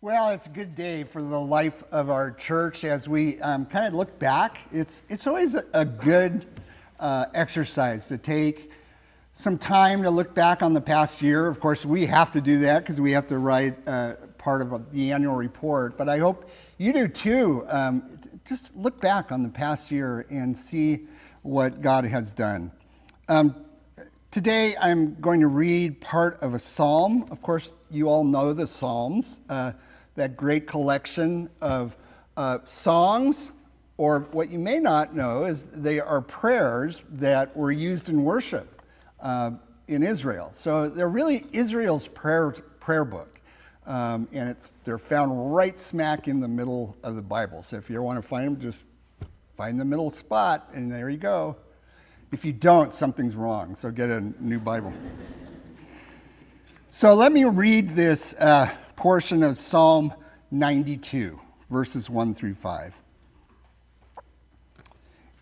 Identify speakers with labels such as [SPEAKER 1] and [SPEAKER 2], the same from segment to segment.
[SPEAKER 1] Well, it's a good day for the life of our church as we um, kind of look back. It's, it's always a, a good uh, exercise to take some time to look back on the past year. Of course, we have to do that because we have to write uh, part of the annual report, but I hope you do too. Um, just look back on the past year and see what God has done. Um, today, I'm going to read part of a psalm. Of course, you all know the Psalms. Uh, that great collection of uh, songs, or what you may not know is they are prayers that were used in worship uh, in Israel. So they're really Israel's prayer, prayer book. Um, and it's, they're found right smack in the middle of the Bible. So if you want to find them, just find the middle spot, and there you go. If you don't, something's wrong. So get a new Bible. so let me read this uh, portion of Psalm 92, verses 1 through 5.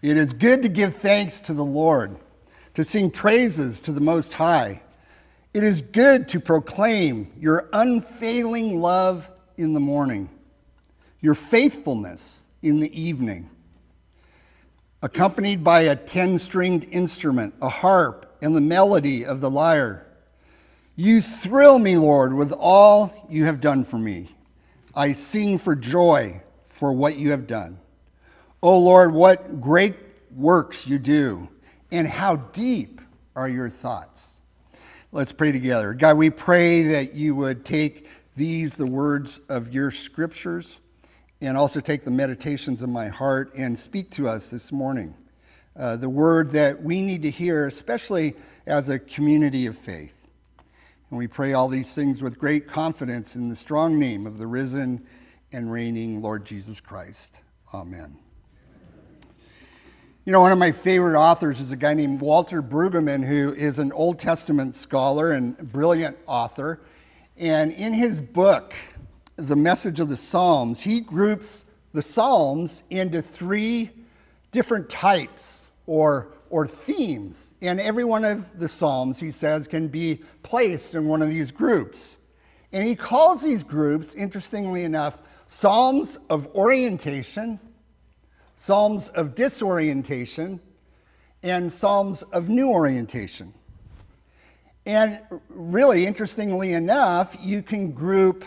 [SPEAKER 1] It is good to give thanks to the Lord, to sing praises to the Most High. It is good to proclaim your unfailing love in the morning, your faithfulness in the evening. Accompanied by a 10 stringed instrument, a harp, and the melody of the lyre. You thrill me, Lord, with all you have done for me. I sing for joy for what you have done. Oh Lord, what great works you do, and how deep are your thoughts. Let's pray together. God, we pray that you would take these, the words of your scriptures, and also take the meditations of my heart and speak to us this morning. Uh, the word that we need to hear, especially as a community of faith. And we pray all these things with great confidence in the strong name of the risen and reigning Lord Jesus Christ. Amen. You know, one of my favorite authors is a guy named Walter Brueggemann, who is an Old Testament scholar and brilliant author. And in his book, The Message of the Psalms, he groups the Psalms into three different types or or themes. And every one of the Psalms, he says, can be placed in one of these groups. And he calls these groups, interestingly enough, Psalms of orientation, Psalms of disorientation, and Psalms of new orientation. And really, interestingly enough, you can group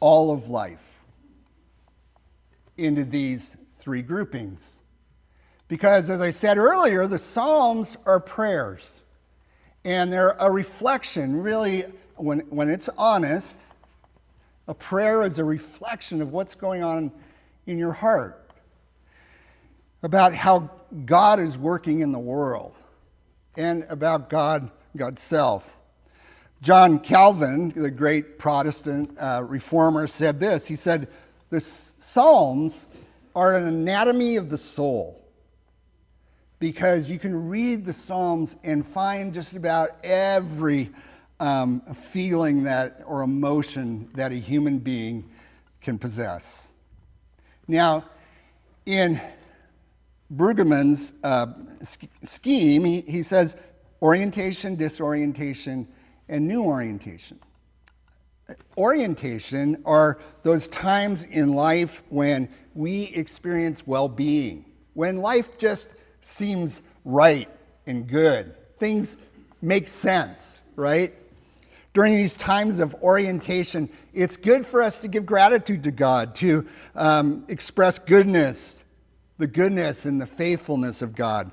[SPEAKER 1] all of life into these three groupings. Because, as I said earlier, the Psalms are prayers. And they're a reflection, really, when, when it's honest, a prayer is a reflection of what's going on in your heart, about how God is working in the world, and about God, God's self. John Calvin, the great Protestant uh, reformer, said this. He said, The Psalms are an anatomy of the soul because you can read the Psalms and find just about every um, feeling that or emotion that a human being can possess. Now, in Brueggemann's uh, scheme, he, he says orientation, disorientation, and new orientation. Orientation are those times in life when we experience well being, when life just seems right and good. Things make sense, right? During these times of orientation, it's good for us to give gratitude to God, to um, express goodness, the goodness and the faithfulness of God.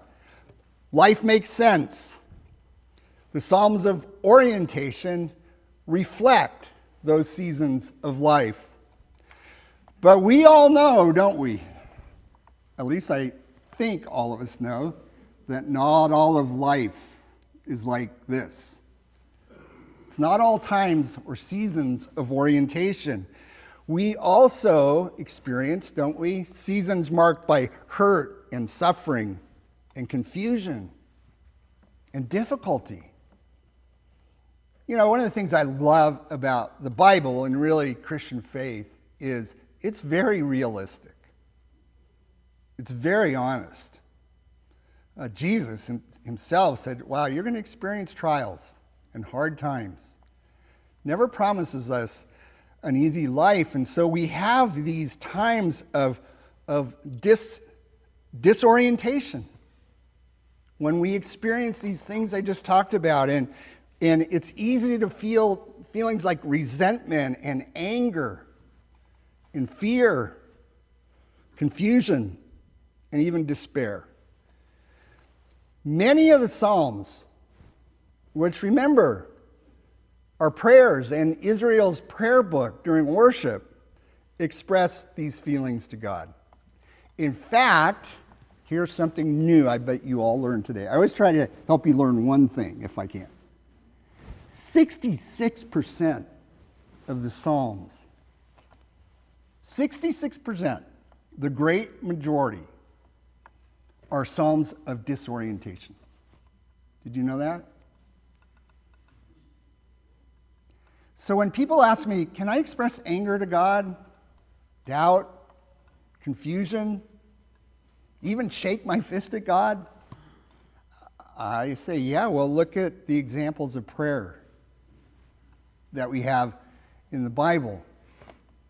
[SPEAKER 1] Life makes sense. The Psalms of orientation reflect those seasons of life. But we all know, don't we? At least I think all of us know that not all of life is like this. It's not all times or seasons of orientation. We also experience, don't we, seasons marked by hurt and suffering and confusion and difficulty. You know, one of the things I love about the Bible and really Christian faith is it's very realistic. It's very honest. Uh, Jesus himself said, Wow, you're going to experience trials and hard times. Never promises us an easy life. And so we have these times of, of dis, disorientation when we experience these things I just talked about. And, and it's easy to feel feelings like resentment and anger and fear, confusion, and even despair. Many of the Psalms, which remember are prayers and Israel's prayer book during worship, express these feelings to God. In fact, here's something new I bet you all learned today. I always try to help you learn one thing if I can. 66% of the Psalms, 66%, the great majority, are Psalms of disorientation. Did you know that? So when people ask me, can I express anger to God, doubt, confusion, even shake my fist at God? I say, yeah, well, look at the examples of prayer that we have in the Bible.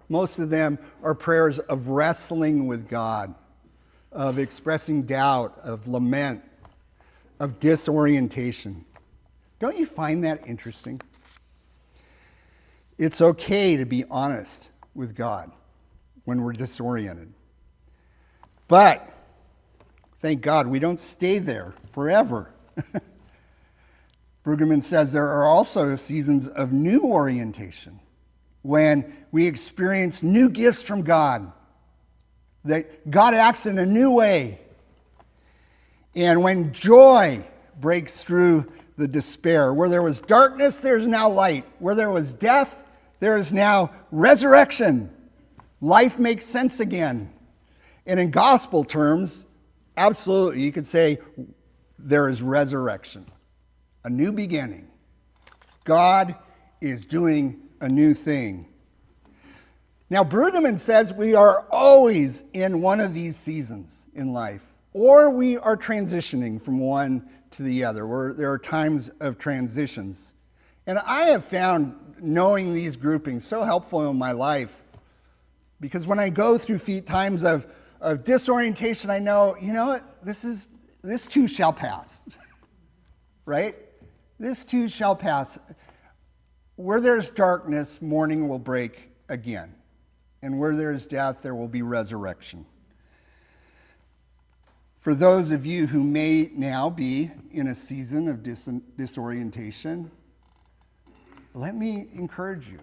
[SPEAKER 1] Most of them are prayers of wrestling with God, of expressing doubt, of lament, of disorientation. Don't you find that interesting? It's okay to be honest with God when we're disoriented. But thank God we don't stay there forever. Brueggemann says there are also seasons of new orientation when we experience new gifts from God, that God acts in a new way. And when joy breaks through the despair, where there was darkness, there's now light. Where there was death, there is now resurrection. Life makes sense again. And in gospel terms, absolutely, you could say there is resurrection a new beginning. God is doing a new thing. Now, Brueggemann says we are always in one of these seasons in life, or we are transitioning from one to the other, where there are times of transitions. And I have found knowing these groupings so helpful in my life because when I go through times of, of disorientation, I know, you know what, this, is, this too shall pass, right? This too shall pass. Where there's darkness, morning will break again. And where there is death, there will be resurrection. For those of you who may now be in a season of dis- disorientation, let me encourage you.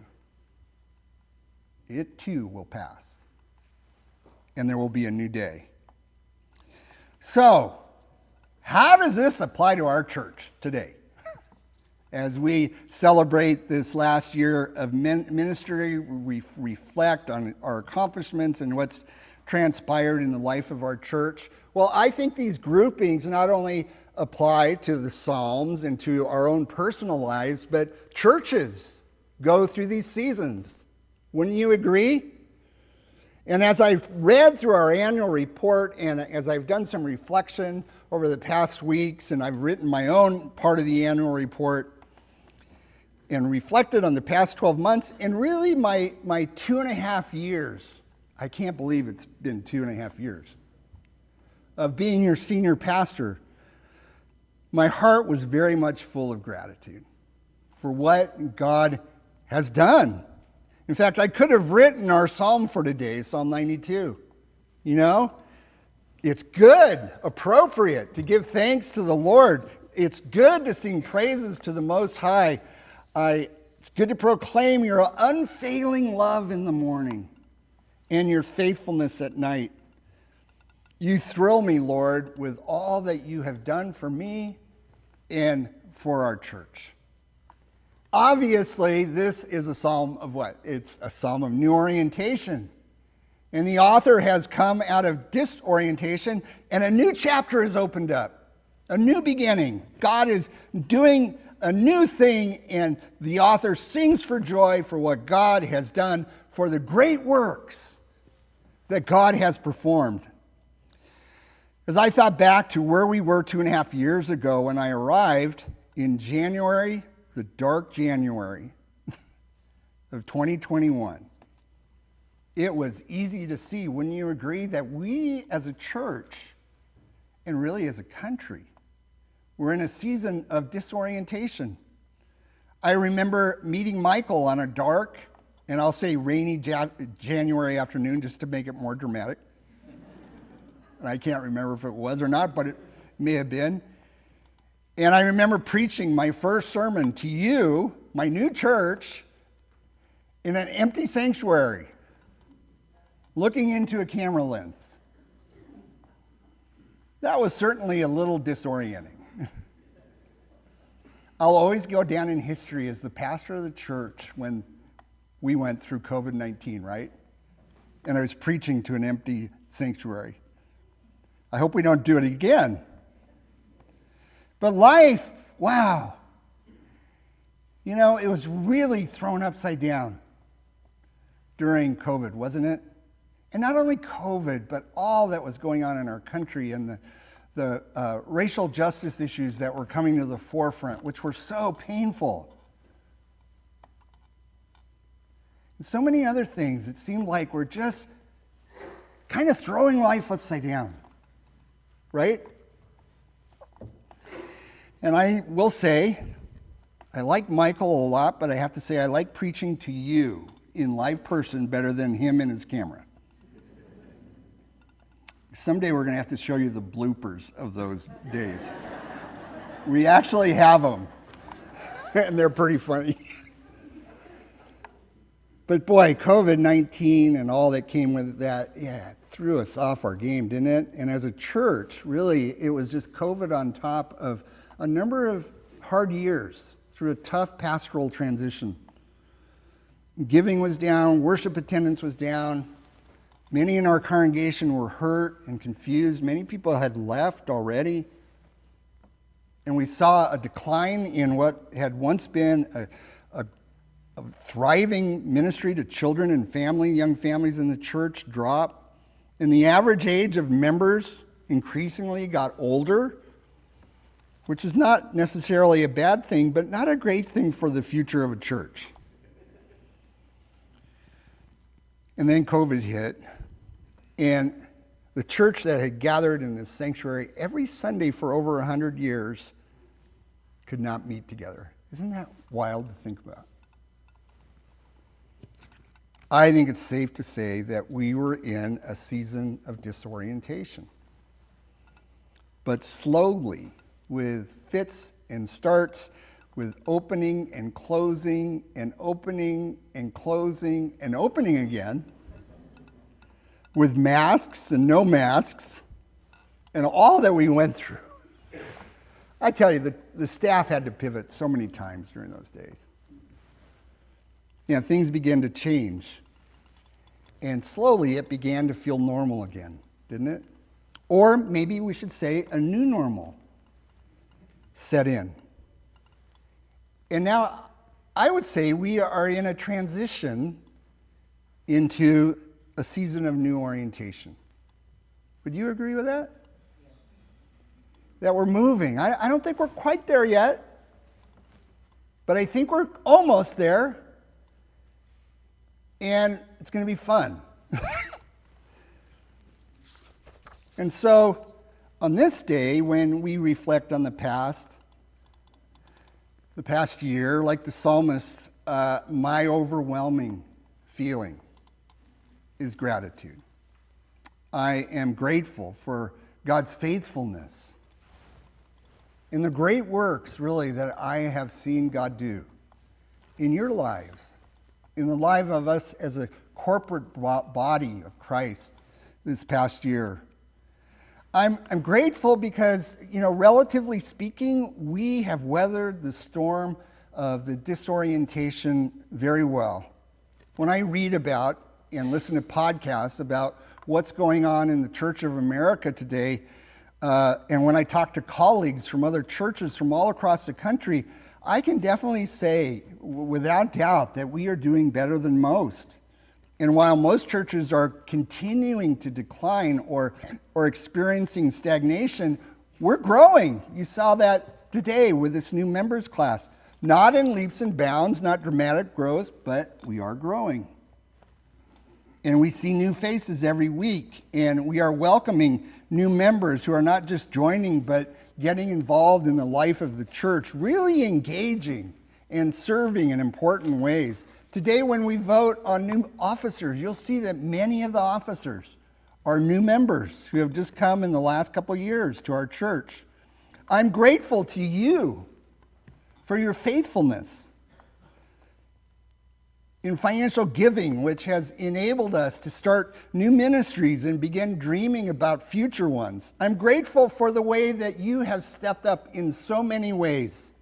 [SPEAKER 1] It too will pass, and there will be a new day. So, how does this apply to our church today? As we celebrate this last year of ministry, we reflect on our accomplishments and what's transpired in the life of our church. Well, I think these groupings not only apply to the Psalms and to our own personal lives, but churches go through these seasons. Wouldn't you agree? And as I've read through our annual report and as I've done some reflection over the past weeks, and I've written my own part of the annual report, and reflected on the past 12 months and really my, my two and a half years. I can't believe it's been two and a half years of being your senior pastor. My heart was very much full of gratitude for what God has done. In fact, I could have written our psalm for today, Psalm 92. You know, it's good, appropriate to give thanks to the Lord. It's good to sing praises to the Most High I, it's good to proclaim your unfailing love in the morning and your faithfulness at night. You thrill me, Lord, with all that you have done for me and for our church. Obviously, this is a psalm of what? It's a psalm of new orientation. And the author has come out of disorientation, and a new chapter is opened up, a new beginning. God is doing a new thing, and the author sings for joy for what God has done, for the great works that God has performed. As I thought back to where we were two and a half years ago when I arrived in January, the dark January of 2021, it was easy to see, wouldn't you agree, that we as a church and really as a country, we're in a season of disorientation. I remember meeting Michael on a dark, and I'll say rainy January afternoon just to make it more dramatic. and I can't remember if it was or not, but it may have been. And I remember preaching my first sermon to you, my new church, in an empty sanctuary, looking into a camera lens. That was certainly a little disorienting. I'll always go down in history as the pastor of the church when we went through COVID 19, right? And I was preaching to an empty sanctuary. I hope we don't do it again. But life, wow. You know, it was really thrown upside down during COVID, wasn't it? And not only COVID, but all that was going on in our country and the, the uh, racial justice issues that were coming to the forefront, which were so painful. And so many other things, it seemed like we're just kind of throwing life upside down, right? And I will say, I like Michael a lot, but I have to say, I like preaching to you in live person better than him and his camera. Someday we're going to have to show you the bloopers of those days. we actually have them, and they're pretty funny. but boy, COVID 19 and all that came with that, yeah, threw us off our game, didn't it? And as a church, really, it was just COVID on top of a number of hard years through a tough pastoral transition. Giving was down, worship attendance was down. Many in our congregation were hurt and confused. Many people had left already. And we saw a decline in what had once been a, a, a thriving ministry to children and family, young families in the church drop. And the average age of members increasingly got older which is not necessarily a bad thing, but not a great thing for the future of a church. And then COVID hit, and the church that had gathered in this sanctuary every Sunday for over 100 years could not meet together. Isn't that wild to think about? I think it's safe to say that we were in a season of disorientation. But slowly, with fits and starts, with opening and closing and opening and closing and opening again, with masks and no masks, and all that we went through. I tell you, the, the staff had to pivot so many times during those days. You know, things began to change. And slowly it began to feel normal again, didn't it? Or maybe we should say a new normal set in. And now I would say we are in a transition into a season of new orientation. Would you agree with that? That we're moving. I, I don't think we're quite there yet, but I think we're almost there. And it's going to be fun. and so on this day, when we reflect on the past, the past year, like the psalmist, uh, my overwhelming feeling is gratitude. I am grateful for God's faithfulness in the great works, really, that I have seen God do in your lives, in the life of us as a corporate body of Christ this past year. I'm, I'm grateful because, you know, relatively speaking, we have weathered the storm of the disorientation very well. When I read about and listen to podcasts about what's going on in the Church of America today, uh, and when I talk to colleagues from other churches from all across the country, I can definitely say, without doubt, that we are doing better than most. And while most churches are continuing to decline or, or experiencing stagnation, we're growing. You saw that today with this new members class. Not in leaps and bounds, not dramatic growth, but we are growing. And we see new faces every week, and we are welcoming new members who are not just joining, but getting involved in the life of the church, really engaging and serving in important ways. Today, when we vote on new officers, you'll see that many of the officers are new members who have just come in the last couple years to our church. I'm grateful to you for your faithfulness in financial giving, which has enabled us to start new ministries and begin dreaming about future ones. I'm grateful for the way that you have stepped up in so many ways.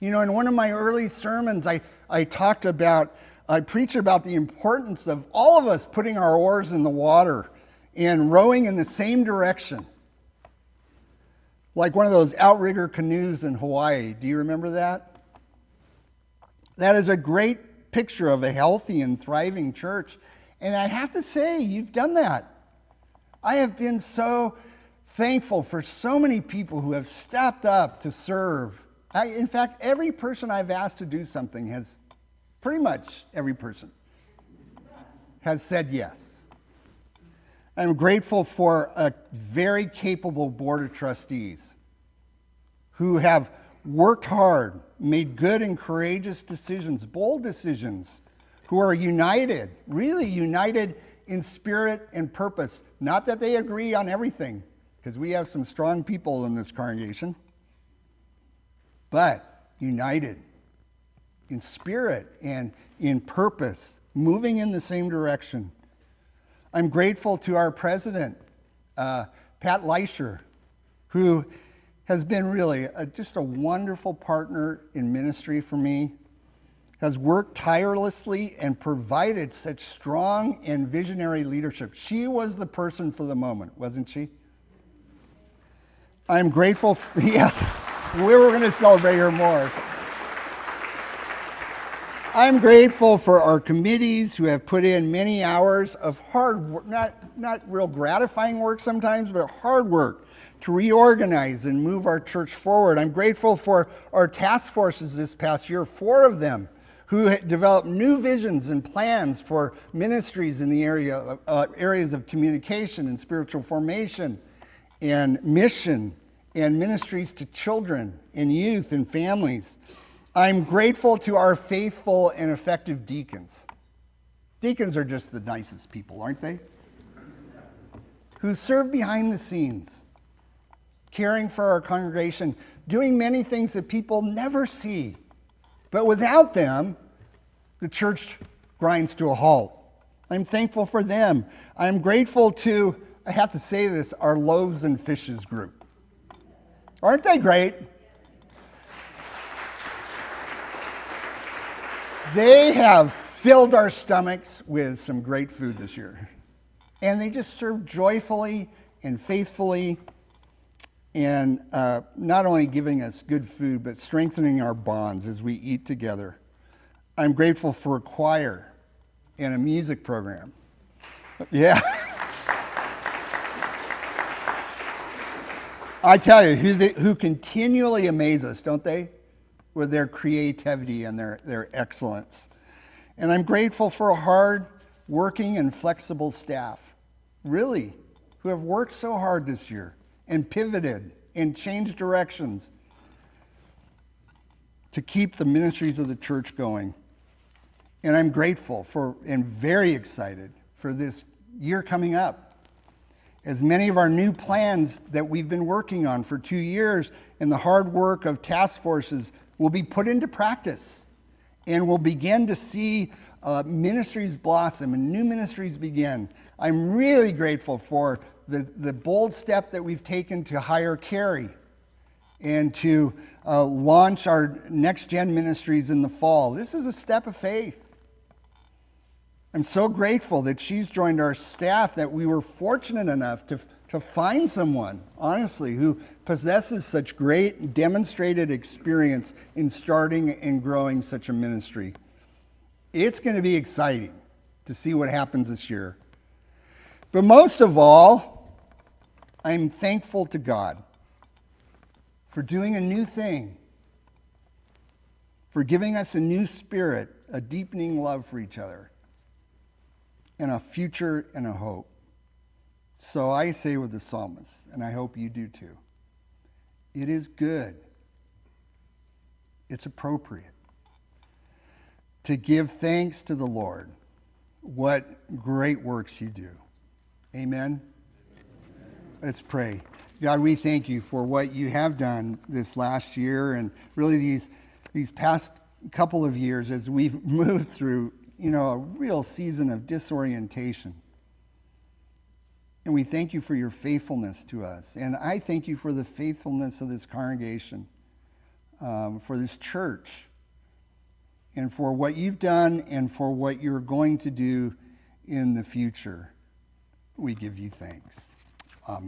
[SPEAKER 1] You know, in one of my early sermons, I, I talked about, I preached about the importance of all of us putting our oars in the water and rowing in the same direction. Like one of those outrigger canoes in Hawaii. Do you remember that? That is a great picture of a healthy and thriving church. And I have to say, you've done that. I have been so thankful for so many people who have stepped up to serve. I, in fact, every person I've asked to do something has, pretty much every person, has said yes. I'm grateful for a very capable board of trustees who have worked hard, made good and courageous decisions, bold decisions, who are united, really united in spirit and purpose. Not that they agree on everything, because we have some strong people in this congregation, but united in spirit and in purpose, moving in the same direction. I'm grateful to our president, uh, Pat Leischer, who has been really a, just a wonderful partner in ministry for me, has worked tirelessly and provided such strong and visionary leadership. She was the person for the moment, wasn't she? I'm grateful, for, yes, we were going to celebrate her more. I'm grateful for our committees who have put in many hours of hard work, not, not real gratifying work sometimes, but hard work to reorganize and move our church forward. I'm grateful for our task forces this past year, four of them, who developed new visions and plans for ministries in the area, uh, areas of communication and spiritual formation and mission and ministries to children and youth and families. I'm grateful to our faithful and effective deacons. Deacons are just the nicest people, aren't they? Who serve behind the scenes caring for our congregation, doing many things that people never see. But without them, the church grinds to a halt. I'm thankful for them. I'm grateful to, I have to say this, our loaves and fishes group. Aren't they great? They have filled our stomachs with some great food this year. And they just serve joyfully and faithfully and uh, not only giving us good food, but strengthening our bonds as we eat together. I'm grateful for a choir and a music program. Yeah. I tell you, who, they, who continually amaze us, don't they? With their creativity and their, their excellence. And I'm grateful for a hard working and flexible staff, really, who have worked so hard this year and pivoted and changed directions to keep the ministries of the church going. And I'm grateful for and very excited for this year coming up. As many of our new plans that we've been working on for two years and the hard work of task forces will be put into practice. And we'll begin to see uh, ministries blossom and new ministries begin. I'm really grateful for the, the bold step that we've taken to hire Carrie and to uh, launch our next gen ministries in the fall. This is a step of faith. I'm so grateful that she's joined our staff, that we were fortunate enough to, to find someone, honestly, who possesses such great demonstrated experience in starting and growing such a ministry. It's going to be exciting to see what happens this year. But most of all, I'm thankful to God for doing a new thing, for giving us a new spirit, a deepening love for each other, and a future and a hope. So I say with the psalmist, and I hope you do too it is good, it's appropriate to give thanks to the Lord. What great works you do. Amen. Let's pray. God, we thank you for what you have done this last year and really these, these past couple of years as we've moved through, you know, a real season of disorientation. And we thank you for your faithfulness to us. And I thank you for the faithfulness of this congregation, um, for this church, and for what you've done and for what you're going to do in the future. We give you thanks. Amen.